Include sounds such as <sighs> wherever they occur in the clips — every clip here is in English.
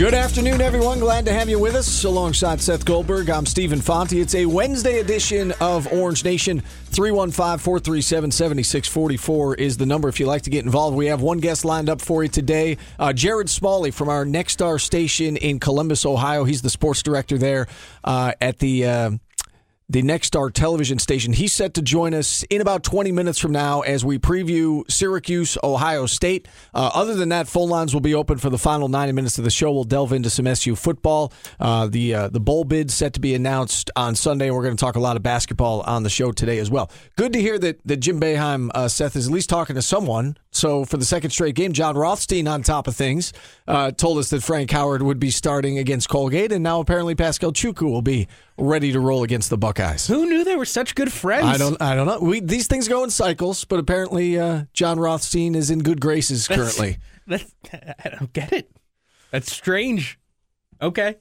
Good afternoon, everyone. Glad to have you with us. Alongside Seth Goldberg, I'm Stephen Fonte. It's a Wednesday edition of Orange Nation. 315 437 7644 is the number if you'd like to get involved. We have one guest lined up for you today uh, Jared Smalley from our Nexstar station in Columbus, Ohio. He's the sports director there uh, at the. Uh, the Nexstar television station. He's set to join us in about 20 minutes from now as we preview Syracuse, Ohio State. Uh, other than that, phone lines will be open for the final 90 minutes of the show. We'll delve into some SU football. Uh, the uh, the bowl bid set to be announced on Sunday. and We're going to talk a lot of basketball on the show today as well. Good to hear that, that Jim Boeheim, uh, Seth, is at least talking to someone. So for the second straight game, Jon Rothstein on top of things uh, told us that Frank Howard would be starting against Colgate, and now apparently Pascal Chukwu will be ready to roll against the Buckeyes. Who knew they were such good friends? I don't. I don't know. We, these things go in cycles, but apparently uh, Jon Rothstein is in good graces currently. <laughs> That's, I don't get it. That's strange. Okay.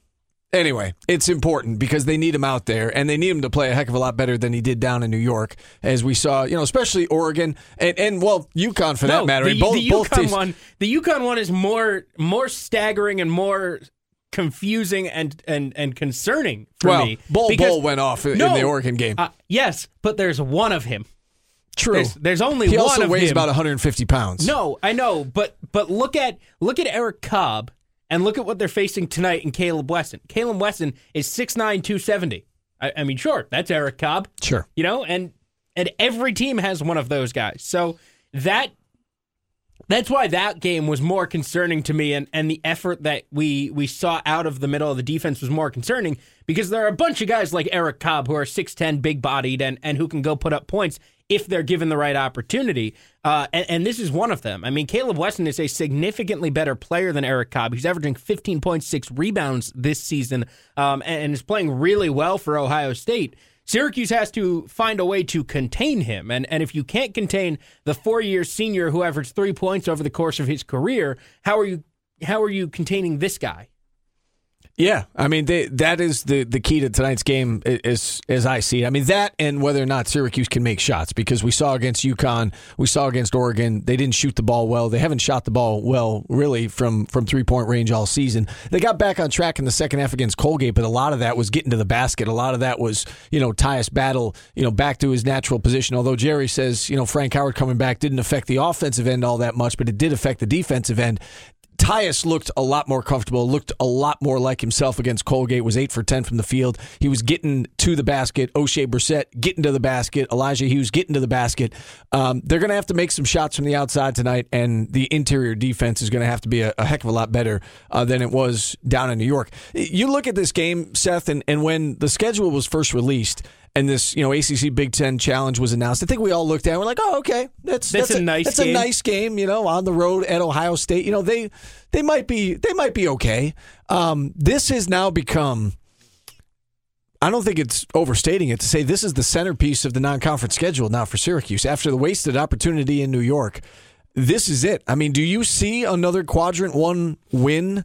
Anyway, it's important because they need him out there, and they need him to play a heck of a lot better than he did down in New York, as we saw. You know, especially Oregon and, and well, UConn for that No, matter. The, both, the both UConn teams- one, the UConn one is more more staggering and more confusing and and and concerning for well, me. Bull Bull went off in No, the Oregon game. Uh, yes, but there's one of him. True. There's, there's only he one also weighs him. about 150 pounds. No, I know, but but look at look at Eric Cobb and look at what they're facing tonight in Kaleb Wesson. Kaleb Wesson is 6'9", 270. I, I mean, sure, that's Eric Cobb. Sure. You know, and and every team has one of those guys. So that that's why that game was more concerning to me and, and the effort that we we saw out of the middle of the defense was more concerning because there are a bunch of guys like Eric Cobb who are 6'10 big bodied and, and who can go put up points if they're given the right opportunity. Uh, and, and this is one of them. I mean, Kaleb Wesson is a significantly better player than Eric Cobb. He's averaging 15.6 rebounds this season um, and, and is playing really well for Ohio State. Syracuse has to find a way to contain him. And, and if you can't contain the four year senior who averaged three points over the course of his career, how are you how are you containing this guy? Yeah, I mean they, that is the, the key to tonight's game, as as I see it. I mean that and whether or not Syracuse can make shots because we saw against UConn, we saw against Oregon, they didn't shoot the ball well. They haven't shot the ball well really from from three point range all season. They got back on track in the second half against Colgate, but a lot of that was getting to the basket. A lot of that was you know Tyus Battle, you know back to his natural position. Although Gerry says you know Frank Howard coming back didn't affect the offensive end all that much, but it did affect the defensive end. Tyus looked a lot more comfortable, looked a lot more like himself against Colgate, was 8 for 10 from the field. He was getting to the basket. Oshae Brissett getting to the basket. Elijah Hughes getting to the basket. Um, they're going to have to make some shots from the outside tonight, and the interior defense is going to have to be a, a heck of a lot better uh, than it was down in New York. You look at this game, Seth, and, and when the schedule was first released, and this you know ACC Big Ten Challenge was announced. I think we all looked at it. and We're like, oh, okay, that's That's a nice that's game. a nice game. You know, on the road at Ohio State. You know, they they might be they might be okay. Um, this has now become. I don't think it's overstating it to say this is the centerpiece of the non-conference schedule now for Syracuse after the wasted opportunity in New York. This is it. I mean, do you see another quadrant one win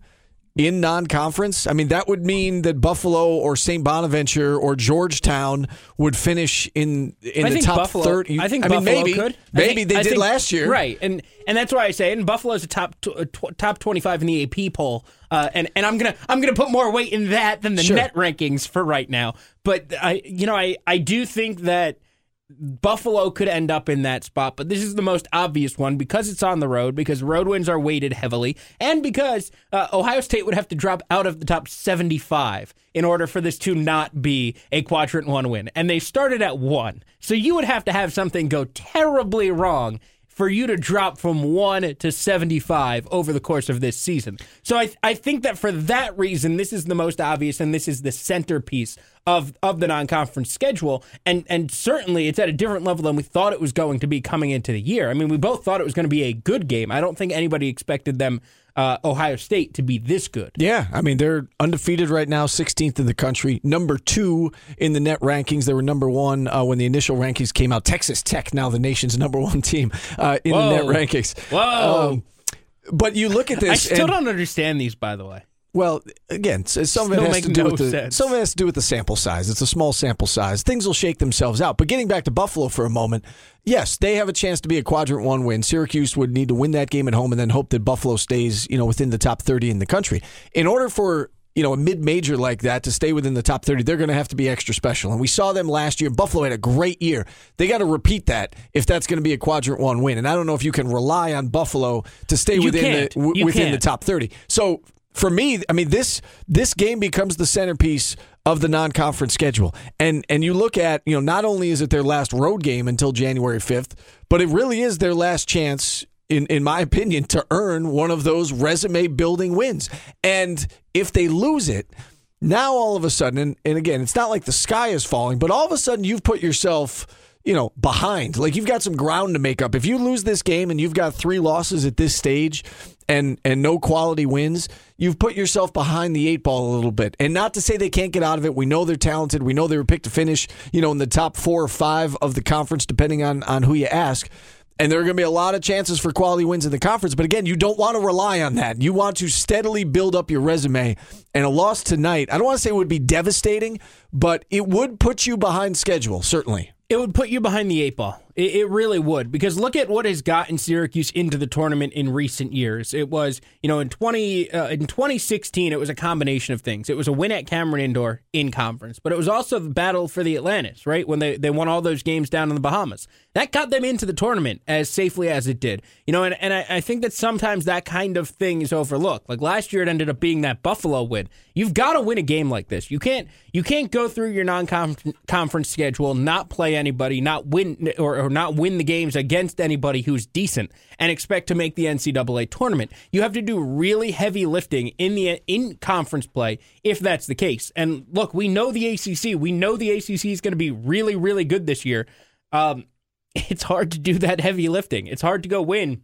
in non-conference? I mean, that would mean that Buffalo or St. Bonaventure or Georgetown would finish in in I the top Buffalo, thirty. I think I mean, Buffalo maybe could. Maybe think- they I did think- last year, right? And and that's why I say, and Buffalo's a top tw- uh, tw- top twenty five in the AP poll, uh, and and I'm gonna I'm gonna put more weight in that than the Sure. net rankings for right now. But I, you know, I I do think that Buffalo could end up in that spot, but this is the most obvious one because it's on the road, because road wins are weighted heavily, and because uh, Ohio State would have to drop out of the top 75 in order for this to not be a quadrant one win. And they started at one. So you would have to have something go terribly wrong for you to drop from 1 to 75 over the course of this season. So I, I think that for that reason, this is the most obvious and this is the centerpiece of, of the non conference schedule. And, and certainly it's at a different level than we thought it was going to be coming into the year. I mean, we both thought it was going to be a good game. I don't think anybody expected them uh, Ohio State to be this good. Yeah, I mean they're undefeated right now, 16th in the country, number two in the net rankings. They were number one uh, when the initial rankings came out. Texas Tech now the nation's <laughs> number one team uh, in Whoa. the net rankings. Whoa! Um, but you look at this. I still and- don't understand these, by the way. Well, again, some of it Still has to do no with the sense. some of it has to do with the sample size. It's a small sample size. Things will shake themselves out. But getting back to Buffalo for a moment, yes, they have a chance to be a quadrant one win. Syracuse would need to win that game at home and then hope that Buffalo stays, you know, within the top thirty in the country. In order for you know a mid major like that to stay within the top thirty, they're going to have to be extra special. And we saw them last year. Buffalo had a great year. They got to repeat that if that's going to be a quadrant one win. And I don't know if you can rely on Buffalo to stay You within the w- within the can't. top 30. So for me, I mean this this game becomes the centerpiece of the non-conference schedule. And and you look at, you know, not only is it their last road game until January 5th, but it really is their last chance in in my opinion to earn one of those resume building wins. And if they lose it, now all of a sudden and, and again, it's not like the sky is falling, but all of a sudden you've put yourself you know, behind. Like you've got some ground to make up. If you lose this game and you've got three losses at this stage and and no quality wins, you've put yourself behind the eight ball a little bit. And not to say they can't get out of it. We know they're talented. We know they were picked to finish, you know, in the top four or five of the conference, depending on on who you ask. And there are going to be a lot of chances for quality wins in the conference. But again, you don't want to rely on that. You want to steadily build up your resume. And a loss tonight, I don't want to say it would be devastating, but it would put you behind schedule, certainly. It would put you behind the eight ball. It, it really would because look at what has gotten Syracuse into the tournament in recent years. It was, you know, in twenty uh, in twenty sixteen, it was a combination of things. It was a win at Cameron Indoor in conference, but it was also the battle for the Atlantis, right? When they they won all those games down in the Bahamas, that got them into the tournament as safely as it did. You know, and and I, I think that sometimes that kind of thing is overlooked. Like last year, it ended up being that Buffalo win. You've got to win a game like this. You can't you can't go through your non conference schedule, not play anybody, not win or, or not win the games against anybody who's decent, and expect to make the NCAA tournament. You have to do really heavy lifting in the in conference play if that's the case. And look, we know the ACC. We know the ACC is going to be really really good this year. Um, <laughs> it's hard to do that heavy lifting. It's hard to go win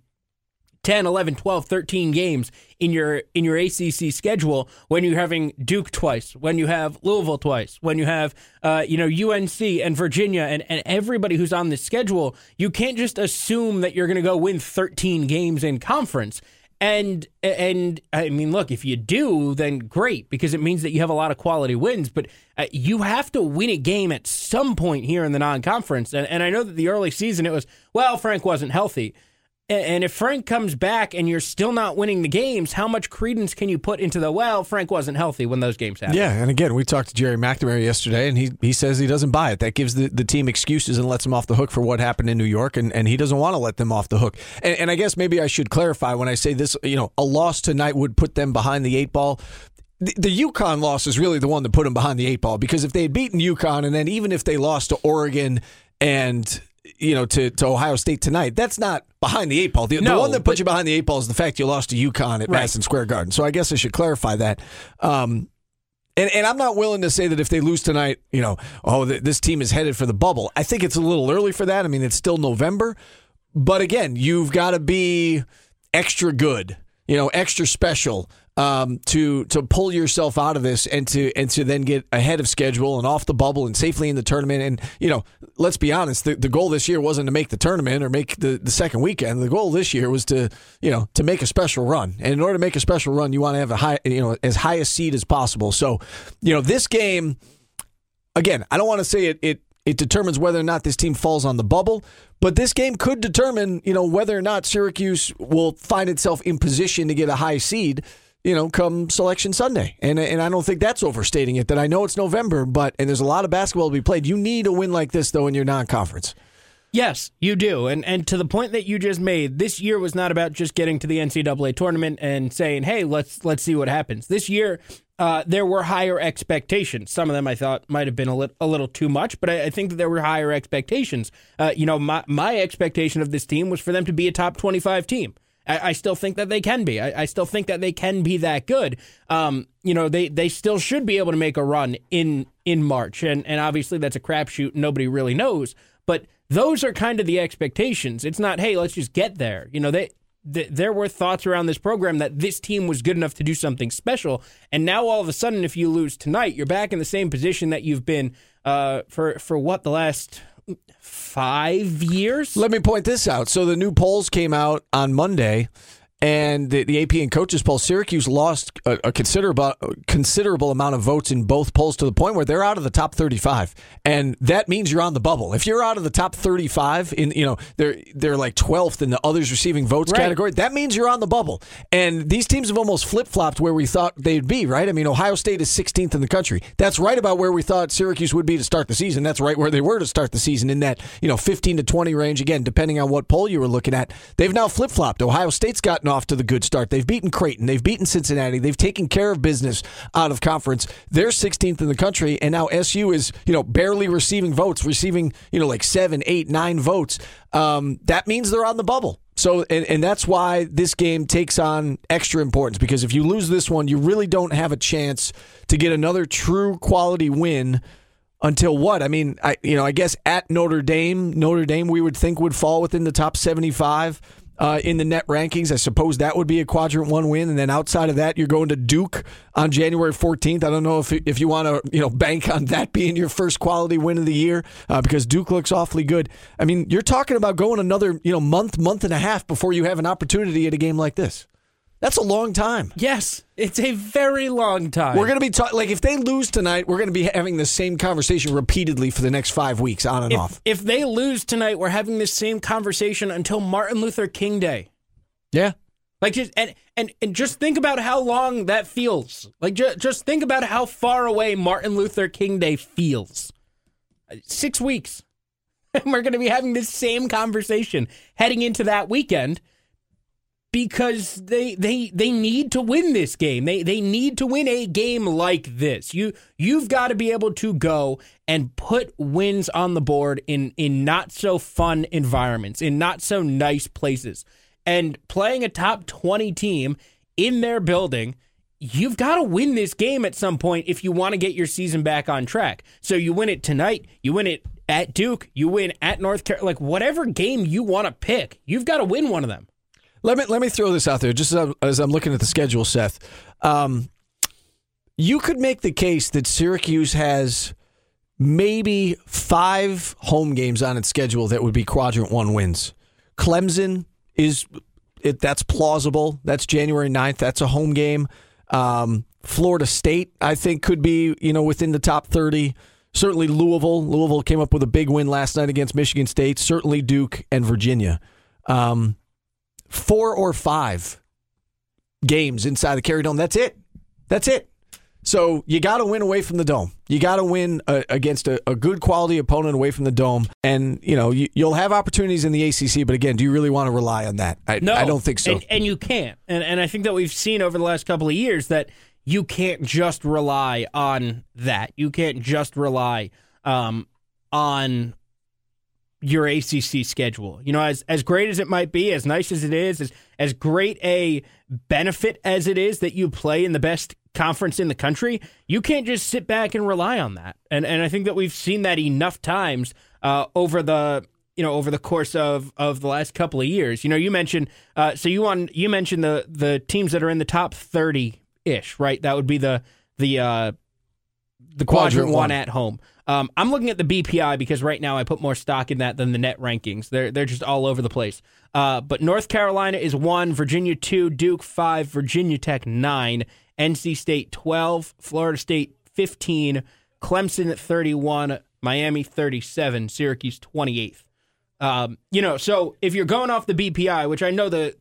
10, 11, 12, 13 games in your in your ACC schedule when you're having Duke twice, when you have Louisville twice, when you have uh, you know UNC and Virginia and, and everybody who's on this schedule, you can't just assume that you're going to go win 13 games in conference. And and I mean, look, if you do, then great because it means that you have a lot of quality wins. But uh, you have to win a game at some point here in the non-conference. And, and I know that the early season it was well, Frank wasn't healthy. And if Frank comes back and you're still not winning the games, how much credence can you put into the well? Frank wasn't healthy when those games happened. Yeah, and again, we talked to Gerry McNamara yesterday, and he he says he doesn't buy it. That gives the, the team excuses and lets them off the hook for what happened in New York, and, and he doesn't want to let them off the hook. And, and I guess maybe I should clarify when I say this. You know, a loss tonight would put them behind the eight ball. The, UConn loss is really the one that put them behind the eight ball because if they had beaten UConn, and then even if they lost to Oregon and you know to, to Ohio State tonight, that's not behind the eight ball. The, the one that but- put you behind the eight ball is the fact you lost to UConn at Right. Madison Square Garden. So I guess I should clarify that. Um, and, and I'm not willing to say that if they lose tonight, you know, oh, th- this team is headed for the bubble. I think it's a little early for that. I mean, it's still November. But again, you've got to be extra good, you know, extra special um, to to pull yourself out of this and to and to then get ahead of schedule and off the bubble and safely in the tournament. And you know, let's be honest, the, the goal this year wasn't to make the tournament or make the, the second weekend. The goal this year was to you know to make a special run. And in order to make a special run, you want to have a high you know as high a seed as possible. So you know this game again, I don't want to say it it it determines whether or not this team falls on the bubble, but this game could determine, you know, whether or not Syracuse will find itself in position to get a high seed. You know, come selection Sunday. And and I don't think that's overstating it. That I know it's November, but and there's a lot of basketball to be played. You need a win like this though in your non-conference. Yes, you do. And and to the point that you just made, this year was not about just getting to the NCAA tournament and saying, "Hey, let's let's see what happens." This year, uh, there were higher expectations. Some of them I thought might have been a, li- a little too much, but I, I, think that there were higher expectations. Uh, you know, my my expectation of this team was for them to be a top twenty five team. I, I, still think that they can be. I, I, still think that they can be that good. Um, you know, they they still should be able to make a run in in March, and and obviously that's a crapshoot. Nobody really knows, but those are kind of the expectations. It's not, hey, let's just get there. You know, they, th- there were thoughts around this program that this team was good enough to do something special. And now all of a sudden, if you lose tonight, you're back in the same position that you've been uh, for for what the last five years. Let me point this out. So the new polls came out on Monday and the, the AP and coaches poll, Syracuse lost a, a, considerable considerable amount of votes in both polls to the point where they're out of the top 35, and that means you're on the bubble. If you're out of the top 35, in you know they're they're like 12th in the others receiving votes right. category, that means you're on the bubble. And these teams have almost flip flopped where we thought they'd be. Right? I mean, Ohio State is 16th in the country. That's right about where we thought Syracuse would be to start the season. That's right where they were to start the season in that you know 15 to 20 range. Again, depending on what poll you were looking at, they've now flip flopped. Ohio State's gotten off to the good start. They've beaten Creighton. They've beaten Cincinnati. They've taken care of business out of conference. They're 16th in the country, and now SU is you know barely receiving votes, receiving you know like seven, eight, nine votes. Um, that means they're on the bubble. So, and, and that's why this game takes on extra importance because if you lose this one, you really don't have a chance to get another true quality win until what? I mean, I you know, I guess at Notre Dame, Notre Dame we would think would fall within the top 75 uh, in the net rankings. I suppose that would be a quadrant one win, and then outside of that, you're going to Duke on January 14th. I don't know if if you want to you know bank on that <laughs> being your first quality win of the year uh, because Duke looks awfully good. I mean, you're talking about going another you know month, month and a half before you have an opportunity at a game like this. That's a long time. Yes, it's a very long time. We're going to be talking, like, if they lose tonight, we're going to be having the same conversation repeatedly for the next five weeks, on and if, off. If they lose tonight, we're having this same conversation until Martin Luther King Day. Yeah. Like just and and and just think about how long that feels. Like just just think about how far away Martin Luther King Day feels. Six weeks. <laughs> And we're going to be having this same conversation heading into that weekend because they they they need to win this game. They they need to win a game like this. You you've got to be able to go and put wins on the board in in not so fun environments, in not so nice places. And playing a top 20 team in their building, you've got to win this game at some point if you want to get your season back on track. So you win it tonight, you win it at Duke, you win at North Carolina, like whatever game you want to pick, you've got to win one of them. Let me let me throw this out there, just as, as I'm looking at the schedule, Seth. Um, you could make the case that Syracuse has maybe five home games on its schedule that would be quadrant one wins. Clemson is it that's plausible. That's January 9th. That's a home game. Um, Florida State, I think, could be you know within the top thirty. Certainly Louisville. Louisville came up with a big win last night against Michigan State. Certainly Duke and Virginia. Um, four or five games inside the Carrier Dome. That's it. That's it. So you got to win away from the dome. You got to win uh, against a, a, good quality opponent away from the dome, and you know you, will have opportunities in the ACC. But again, do you really want to rely on that? I, no, I don't think so. And, and you can't. And, and I think that we've seen over the last couple of years that you can't just rely on that. You can't just rely um, on your ACC schedule. You know, as as great as it might be, as nice as it is, as as great a benefit as it is that you play in the best conference in the country, you can't just sit back and rely on that. And and I think that we've seen that enough times uh, over the you know over the course of of the last couple of years. You know, you mentioned uh, so you on you mentioned the the teams that are in the top thirty ish, right? That would be the the uh, the quadrant, quadrant one. one at home. Um, I'm looking at the BPI because right now I put more stock in that than the net rankings. They're they're just all over the place. Uh, but North Carolina is one, Virginia two, Duke five, Virginia Tech nine, NC State twelve, Florida State fifteen, Clemson at thirty one, Miami thirty seven, Syracuse twenty eighth. Um, you know, so if you're going off the BPI, which I know the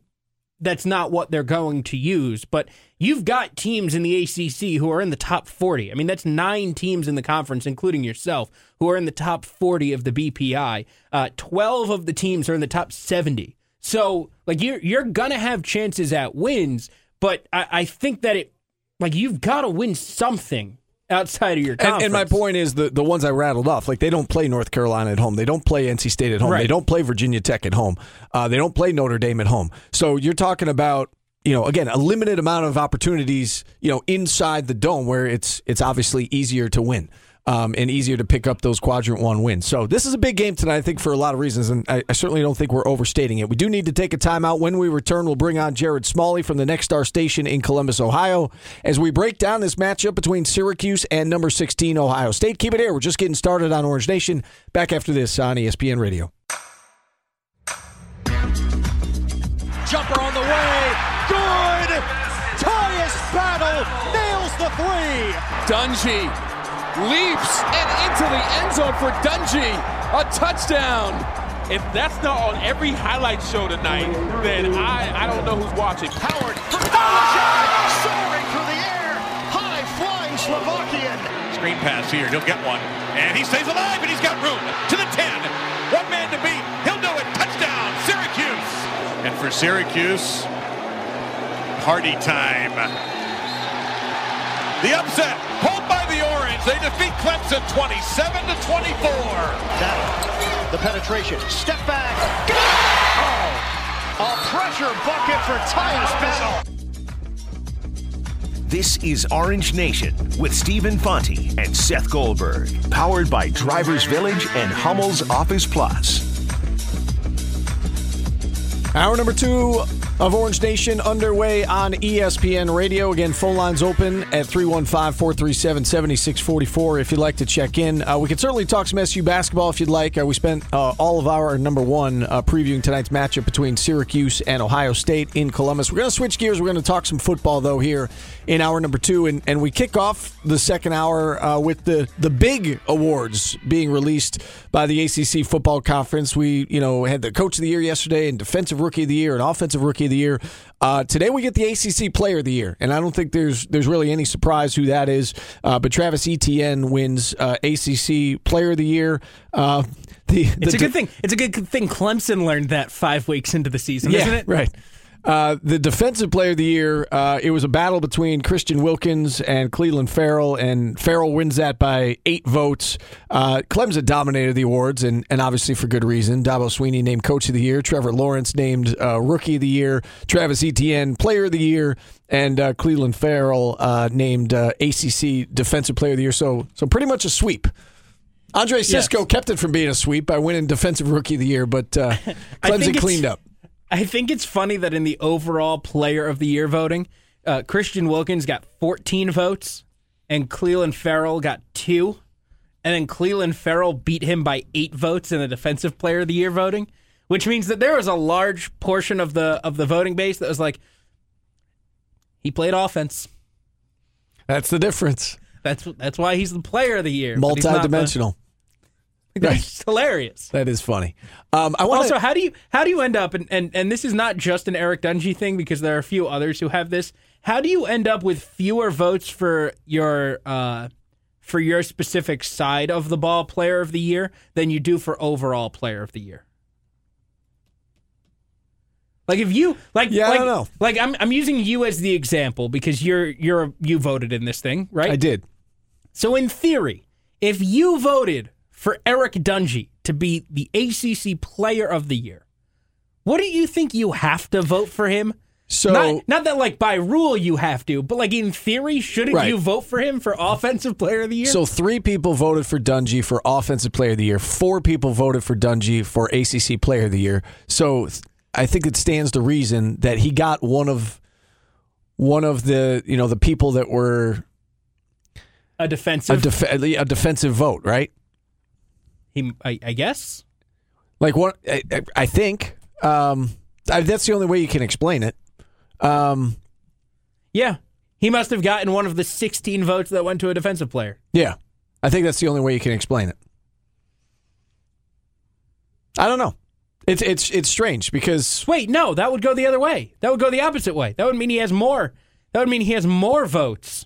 that's not what they're going to use. But you've got teams in the ACC who are in the top 40. I mean, that's nine teams in the conference, including yourself, who are in the top 40 of the BPI. Uh, 12 of the teams are in the top 70. So, like, you're, you're going to have chances at wins, but I, I think that it, like, you've got to win something outside of your And, conference. and my point is the the ones I rattled off, like they don't play North Carolina at home, they don't play NC State at home, Right. they don't play Virginia Tech at home, uh, they don't play Notre Dame at home. So you're talking about you know again a limited amount of opportunities you know inside the dome where it's it's obviously easier to win. Um, and easier to pick up those quadrant one wins. So this is a big game tonight, I think, for a lot of reasons, and I, I certainly don't think we're overstating it. We do need to take a timeout. When we return, we'll bring on Jared Smalley from the Nexstar Station in Columbus, Ohio, as we break down this matchup between Syracuse and number 16 Ohio State. Keep it here. We're just getting started on Orange Nation. Back after this on ESPN Radio. Jumper on the way. Good. Tyus Battle nails the three. Dungey leaps and into the end zone for Dungey. A touchdown. If that's not on every highlight show tonight, then I, I don't know who's watching. Howard for Kalashak, soaring through the air, high flying Slovakian. Screen pass here. He'll get one. And he stays alive, and he's got room to the 10. One man to beat. He'll do it. Touchdown, Syracuse. And for Syracuse, party time. The upset, pulled by the Orange. They defeat Clemson 27 to 24. Battle, the penetration, step back. Oh, a pressure bucket for Tyus Battle. This is Orange Nation with Stephen Fonte and Seth Goldberg, powered by Drivers Village and Hummel's Office Plus. Hour number two of Orange Nation underway on ESPN Radio. Again, phone lines open at 315 437 7644 if you'd like to check in. Uh, we can certainly talk some SU basketball if you'd like. Uh, we spent uh, all of our number one uh, previewing tonight's matchup between Syracuse and Ohio State in Columbus. We're going to switch gears. We're going to talk some football, though, here in hour number two. And, and we kick off the second hour uh, with the, the big awards being released by the ACC Football Conference. We, you know, had the Coach of the Year yesterday and Defensive Rookie of the Year and Offensive Rookie of the Year. Uh, today we get the ACC Player of the Year, and I don't think there's there's really any surprise who that is. Uh, but Travis Etienne wins uh, ACC Player of the Year. Uh, the, it's a good thing. It's a good thing Clemson learned that five weeks into the season, yeah, isn't it? Right. Uh, the defensive player of the year, uh, it was a battle between Christian Wilkins and Cleveland Ferrell, and Ferrell wins that by eight votes. Uh, Clemson dominated the awards, and, and obviously for good reason. Dabo Swinney named Coach of the Year, Trevor Lawrence named uh, Rookie of the Year, Travis Etienne Player of the Year, and uh, Cleveland Ferrell uh, named uh, ACC Defensive Player of the Year. So, so pretty much a sweep. Andre Cisco kept it from being a sweep by winning Defensive Rookie of the Year, but uh, <laughs> Clemson cleaned up. I think it's funny that in the overall player of the year voting, uh, Christian Wilkins got 14 votes and Cleveland Ferrell got two. And then Cleveland Ferrell beat him by eight votes in the defensive player of the year voting, which means that there was a large portion of the of the voting base that was like, he played offense. That's the difference. That's that's why he's the player of the year. but he's not the- Multi-dimensional. That's hilarious. That is funny. Um, I wanna... Also, how do you how do you end up and, and and this is not just an Eric Dungey thing because there are a few others who have this. How do you end up with fewer votes for your uh for your specific side of the ball player of the year than you do for overall player of the year? Like if you like Yeah, I don't know. like I'm I'm using you as the example because you're you're you voted in this thing, right? I did. So, in theory, if you voted for Eric Dungey to be the ACC Player of the Year, wouldn't you think you have to vote for him? So not, not that like by rule you have to, but like in theory, shouldn't Right. you vote for him for Offensive Player of the Year? So three people voted for Dungey for Offensive Player of the Year. Four people voted for Dungey for ACC Player of the Year. So I think it stands to reason that he got one of one of the you know the people that were a a, defensive, def- a defensive vote, right? He, I, I guess. Like what I, I- think um, I, that's the only way you can explain it. Um, Yeah, he must have gotten one of the 16 votes that went to a defensive player. Yeah. I think that's the only way you can explain it. I don't know. It's it's it's strange because Wait, no, that would go the other way. That would go the opposite way. That would mean he has more. That would mean he has more votes.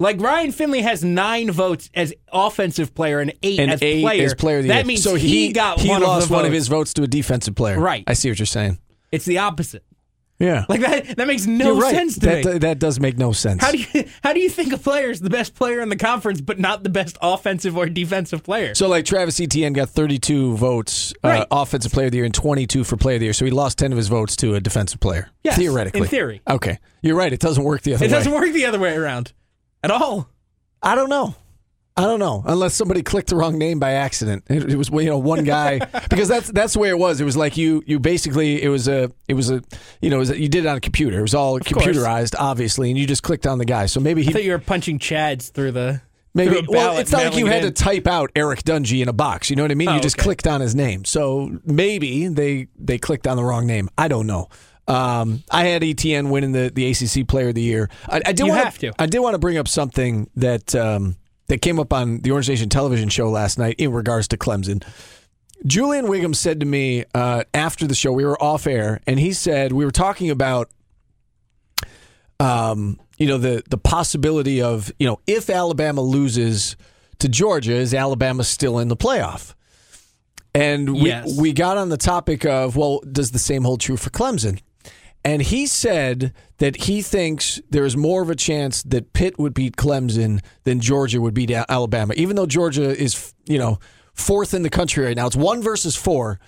Like Ryan Finley has nine votes as offensive player and eight and as eight player. is player of the that year. means so he, got he one lost of one of his votes to a defensive player. Right. I see what you're saying. It's the opposite. Yeah. Like that. That makes no right. sense to that, me. that does make no sense. How do you <laughs> how do you think a player is the best player in the conference, but not the best offensive or defensive player? so like Travis Etienne got 32 votes, uh, offensive player of the year, and 22 for player of the year. So he lost 10 of his votes to a defensive player. Yes, theoretically. in theory. Okay, you're right. It doesn't work the other it way. doesn't work the other way around at all. I don't know. I don't know unless somebody clicked the wrong name by accident. It, it was you know one guy <laughs> because that's that's the way it was. It was like you you basically it was a it was a you know a, you did it on a computer. It was all course. computerized, obviously, and you just clicked on the guy. So maybe I thought he you were punching Chads through the maybe through well it's not like you had it to type out Eric Dungey in a box. You know what I mean? Oh, you just okay. clicked on his name. So maybe they they clicked on the wrong name. I don't know. Um, I had Etienne winning the, the ACC Player of the Year. I, I did You wanna, have to. I did want to bring up something that um, that came up on the Orange Nation television show last night in regards to Clemson. Julian Wiggum said to me uh, after the show, we were off air, and he said we were talking about, um, you know, the the possibility of you know if Alabama loses to Georgia, is Alabama still in the playoff? And we Yes. we got on the topic of well, does the same hold true for Clemson? And he said that he thinks there is more of a chance that Pitt would beat Clemson than Georgia would beat Alabama, even though Georgia is, you know, fourth in the country right now. It's one versus four.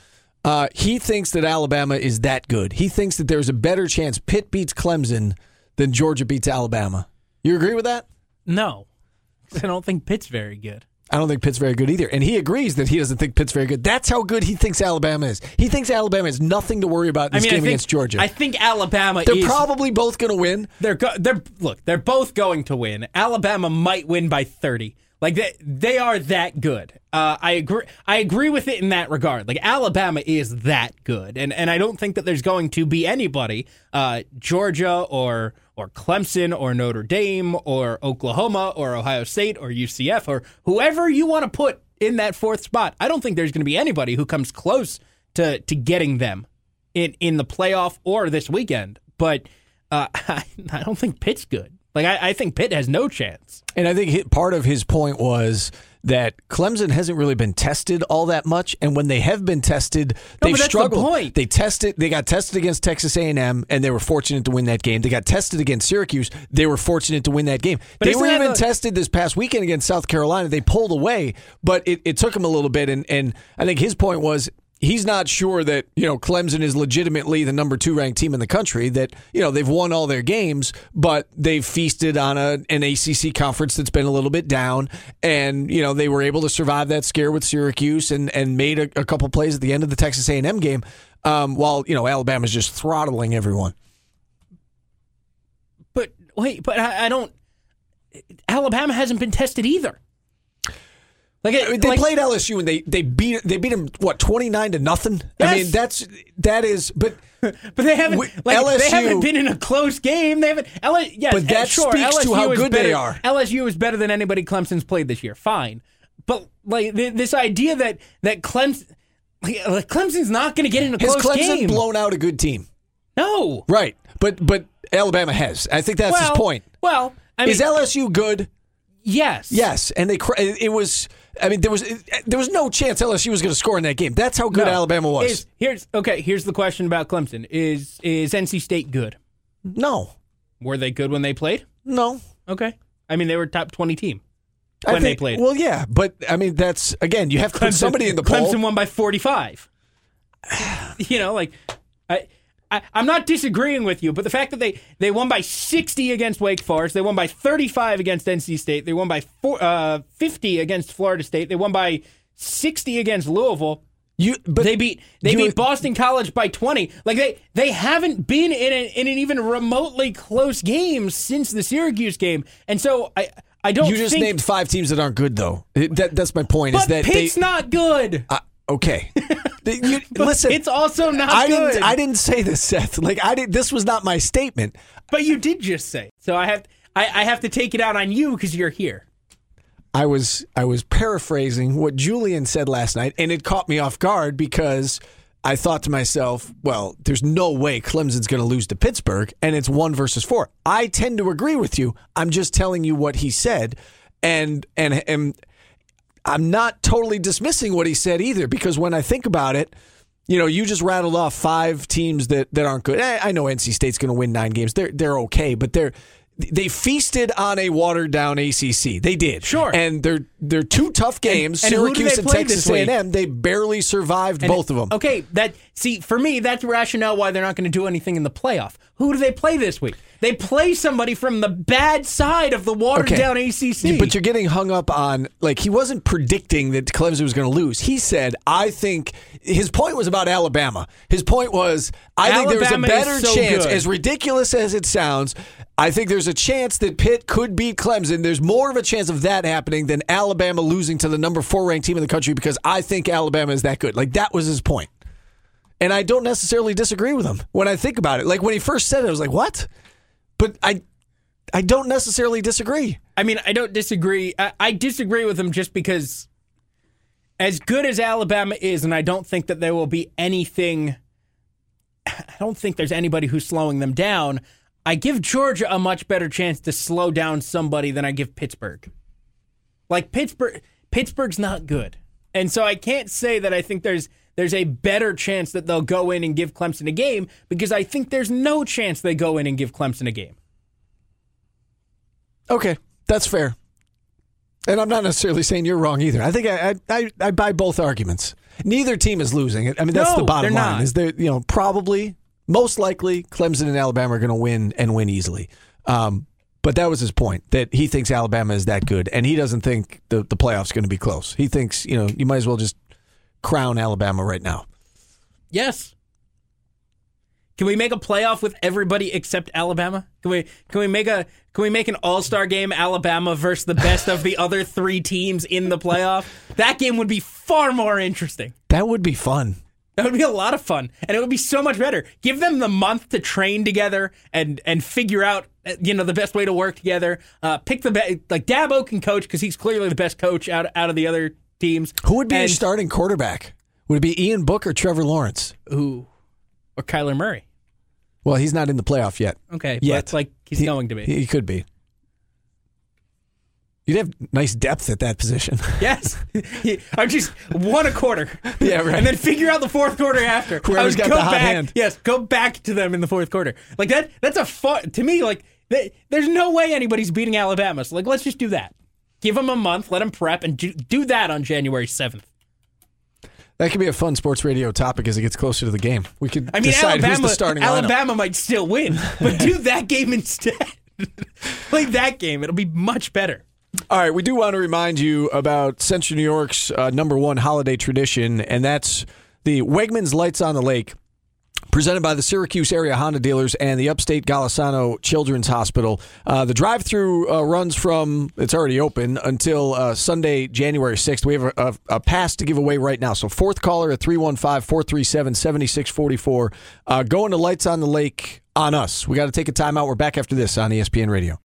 Uh, he thinks that Alabama is that good. He thinks that there's a better chance Pitt beats Clemson than Georgia beats Alabama. You agree with that? No, <laughs> I don't think Pitt's very good. I don't think Pitt's very good either. And he agrees that he doesn't think Pitt's very good. That's how good he thinks Alabama is. He thinks Alabama has nothing to worry about in I this mean, game think, against Georgia. I think Alabama They're is probably both going to win. they're go, they're look they're both going to win. Alabama might win by thirty. Like they they are that good. Uh, I agree. I agree with it in that regard. Like Alabama is that good, and and I don't think that there's going to be anybody, uh, Georgia or or Clemson or Notre Dame or Oklahoma or Ohio State or UCF or whoever you want to put in that fourth spot. I don't think there's going to be anybody who comes close to to getting them in in the playoff or this weekend. But uh, <laughs> I, I don't think Pitt's good. Like I, I think Pitt has no chance. And I think hi- part of his point was that Clemson hasn't really been tested all that much, and when they have been tested, No, they've the struggled. point. They tested. They got tested against Texas A and M, and they were fortunate to win that game. They got tested against Syracuse. They were fortunate to win that game. But they were even the- tested this past weekend against South Carolina. They pulled away, but it, it took them a little bit. And and I think his point was. He's not sure that you know Clemson is legitimately the number two ranked team in the country. That you know they've won all their games, but they've feasted on a, an ACC conference that's been a little bit down, and you know they were able to survive that scare with Syracuse and and made a, a couple plays at the end of the Texas A and M game, um, while you know Alabama's just throttling everyone. But wait, but I, I don't. Alabama hasn't been tested either. Like, it, I mean, they like- played LSU and they they beat they beat them what twenty nine to nothing. I mean that's that is but. <laughs> but they haven't. Like, LSU they haven't been in a close game. They haven't. L- yes, But that sure, speaks to LSU how is good they are. LSU is better than anybody Clemson's played this year. Fine, but like th- this idea that that Clemson, like, Clemson's not going to get in a Has close Clemson game. blown out a good team? no. Right, but but Alabama has. I think that's well, his point. Well, I mean, Is LSU good? yes, Yes, and they cr- it was. I mean, there was there was no chance LSU was going to score in that game. That's how good No. Alabama was. Is, here's okay. Here's the question about Clemson: Is is NC State good? no, Were they good when they played? no. Okay. I mean, they were top twenty team when they played. Well, yeah, but I mean, that's again, you have to put Clemson- somebody in the Clemson poll. won by 45. <sighs> you know, like I, I I'm not disagreeing with you, but the fact that they they won by 60 against Wake Forest, they won by 35 against NC State, they won by four, uh, 50 against Florida State, they won by 60 against Louisville. You, but They beat they beat Boston College by 20. Like they they haven't been in, a, in an even remotely close game since the Syracuse game. And so I I don't You just think named five teams that aren't good, though. That, that's my point. is that Pitt's they not good. uh, okay? <laughs> You- <laughs> listen, it's also not I good. didn't. I didn't say this, Seth. Like I did. This was not my statement. But you did just say. So I have I, I have to take it out on you because you're here. I was I was paraphrasing what Julian said last night, and it caught me off guard because I thought to myself, well, there's no way Clemson's going to lose to Pittsburgh, and it's one versus four. I tend to agree with you. I'm just telling you what he said, and and and I'm not totally dismissing what he said either, because when I think about it, you know, you just rattled off five teams that, that aren't good. I, I know NC State's going to win nine games. They're they're okay, but they're they feasted on a watered down ACC. They did, Sure. and they're they're two tough games. and do Syracuse and Texas? A&M. They barely survived And both it- of them. Okay, that see for me that's rationale why they're not going to do anything in the playoff. Who do they play this week? They play somebody from the bad side of the watered Okay. down ACC. But you're getting hung up on like he wasn't predicting that Clemson was going to lose. He said, "I think." His point was about Alabama. His point was, "I think there's a better so chance." good. As ridiculous as it sounds, I think there's a chance that Pitt could beat Clemson. There's more of a chance of that happening than Alabama losing to the number four ranked team in the country because I think Alabama is that good. Like that was his point. And I don't necessarily disagree with him when I think about it. Like when he first said it, I was like, "What?" But I, I don't necessarily disagree. I mean, I don't disagree. I, I disagree with him just because, as good as Alabama is, and I don't think that there will be anything. I don't think there's anybody who's slowing them down. I give Georgia a much better chance to slow down somebody than I give Pittsburgh. Like Pittsburgh, Pittsburgh's not good, and so I can't say that I think there's there's a better chance that they'll go in and give Clemson a game because I think there's no chance they go in and give Clemson a game. Okay, that's fair. And I'm not necessarily saying you're wrong either. I think I I, I, buy both arguments. Neither team is losing. I mean, that's No, the bottom line. not. Is there you know probably most likely Clemson and Alabama are going to win and win easily. Um, but that was his point that he thinks Alabama is that good, and he doesn't think the the playoffs going to be close. He thinks you know you might as well just crown Alabama right now. Yes. Can we make a playoff with everybody except Alabama? Can we can we make a can we make an all-star game Alabama versus the best of the other 3 teams in the playoff? That game would be far more interesting. That would be fun. That would be a lot of fun, and it would be so much better. Give them the month to train together and and figure out you know the best way to work together. Uh, pick the best like Dabo can coach because he's clearly the best coach out out of the other teams. Who would be your starting quarterback? Would it be Ian Book or Trevor Lawrence? Ooh, or Kyler Murray? Well, he's not in the playoff yet. Okay, Yet. but like he's He- going to be. He could be. You'd have nice depth at that position. <laughs> Yes, I'm just one a quarter. Yeah, right. And then figure out the fourth quarter after. Whoever's got go the hot back, hand. Yes, go back to them in the fourth quarter. Like that. That's a fun to me. Like th- there's no way anybody's beating Alabama. So like let's just do that. Give them a month, let them prep, and do, do that on January seventh. That could be a fun sports radio topic as it gets closer to the game. We could I mean, decide Alabama. who's the starting lineup. Alabama might still win, but do <laughs> that game instead. <laughs> Play that game. It'll be much better. All right, we do want to remind you about Central New York's uh, number one holiday tradition, and that's the Wegmans Lights on the Lake. Presented by the Syracuse area Honda dealers and the Upstate Golisano Children's Hospital. Uh, the drive through uh, runs from, it's already open, until uh, Sunday, January 6th. We have a, a, a pass to give away right now. So, fourth caller at 315 437 7644. Going to Lights on the Lake on us. We got to take a timeout. We're back after this on ESPN Radio.